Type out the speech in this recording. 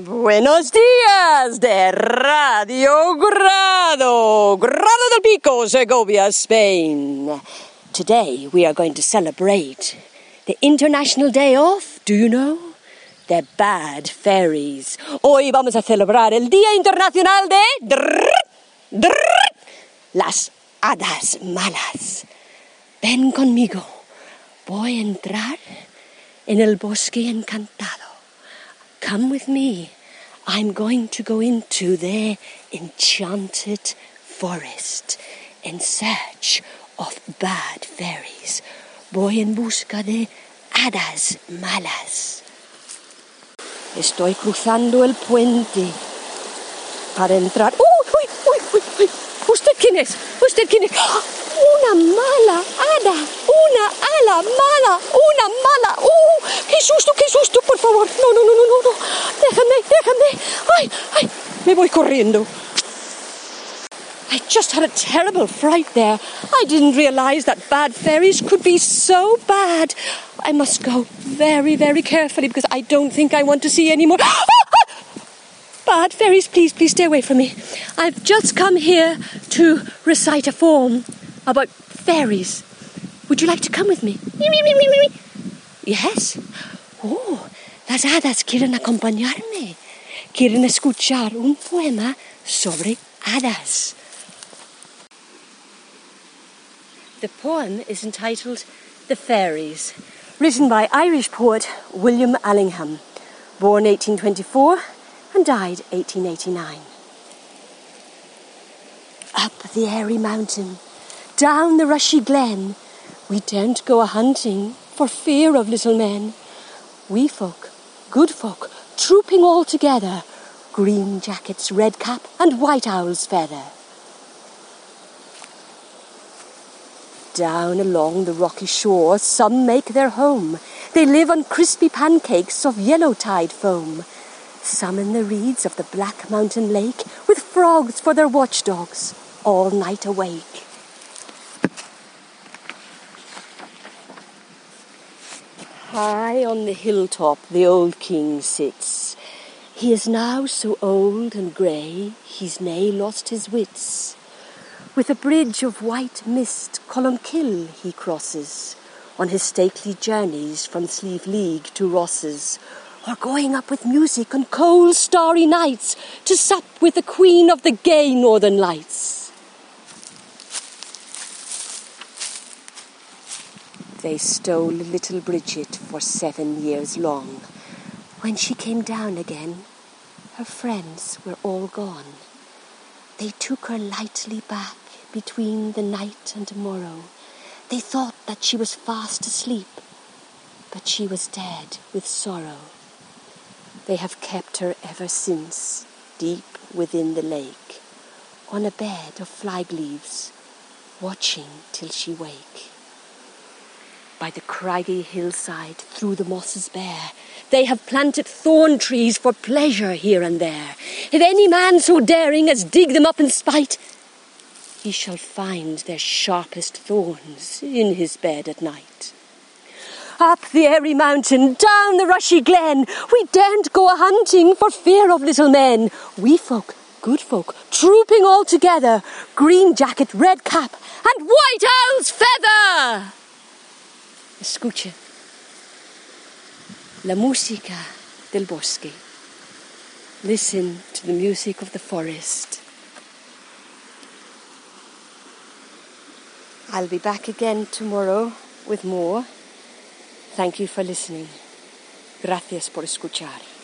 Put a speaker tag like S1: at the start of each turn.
S1: Buenos días de Radio Grado, Grado del Pico, Segovia, Spain. Today we are going to celebrate the International Day of, do you know? The Bad Fairies. Hoy vamos a celebrar el Día Internacional de drrr, drrr, las Hadas Malas. Ven conmigo. Voy a entrar en el bosque encantado. Come with me. I'm going to go into the enchanted forest in search of bad fairies. Voy en busca de hadas malas. Estoy cruzando el puente para entrar. ¡Uy, uy, uy, uy! uy! ¿Usted quién es? ¿Usted quién es? ¡Ah! Una mala hada, una ala mala, una mala. ¡Uh! ¡Qué susto, susto! Por favor, no, no, no, no, no, no. Déjame, déjame. ¡Ay, ay! Me voy corriendo. I just had a terrible fright there. I didn't realize that bad fairies could be so bad. I must go very, very carefully because I don't think I want to see any more. Bad fairies, please, please stay away from me. I've just come here to recite a form about fairies. Would you like to come with me? Yes. Oh, las hadas quieren acompañarme. Quieren escuchar un poema sobre hadas. The poem is entitled The Fairies, written by Irish poet William Allingham, born 1824 and died 1889. Up the airy mountain, down the rushy glen, we daren't go a hunting for fear of little men. Wee folk, good folk, trooping all together, green jackets, red cap, and white owl's feather. Down along the rocky shore, some make their home. They live on crispy pancakes of yellow tide foam. Some in the reeds of the black mountain lake, with frogs for their watchdogs, all night awake. High on the hilltop the old king sits. He is now so old and grey, he's nigh lost his wits. With a bridge of white mist Columbkill he crosses on his stately journeys from Slieve League to Rosses, or going up with music on cold starry nights to sup with the queen of the gay northern lights. They stole little Bridget for seven years long. When she came down again, her friends were all gone. They took her lightly back between the night and morrow. They thought that she was fast asleep, but she was dead with sorrow. They have kept her ever since, deep within the lake, on a bed of flag leaves, watching till she wake. By the craggy hillside, through the mosses bare, they have planted thorn trees for pleasure here and there. If any man so daring as dig them up in spite, he shall find their sharpest thorns in his bed at night. Up the airy mountain, down the rushy glen, we daren't go a hunting for fear of little men. Wee folk, good folk, trooping all together, green jacket, red cap, and white owl's feather. Escuche. La música del bosque. Listen to the music of the forest. I'll be back again tomorrow with more. Thank you for listening. Gracias por escuchar.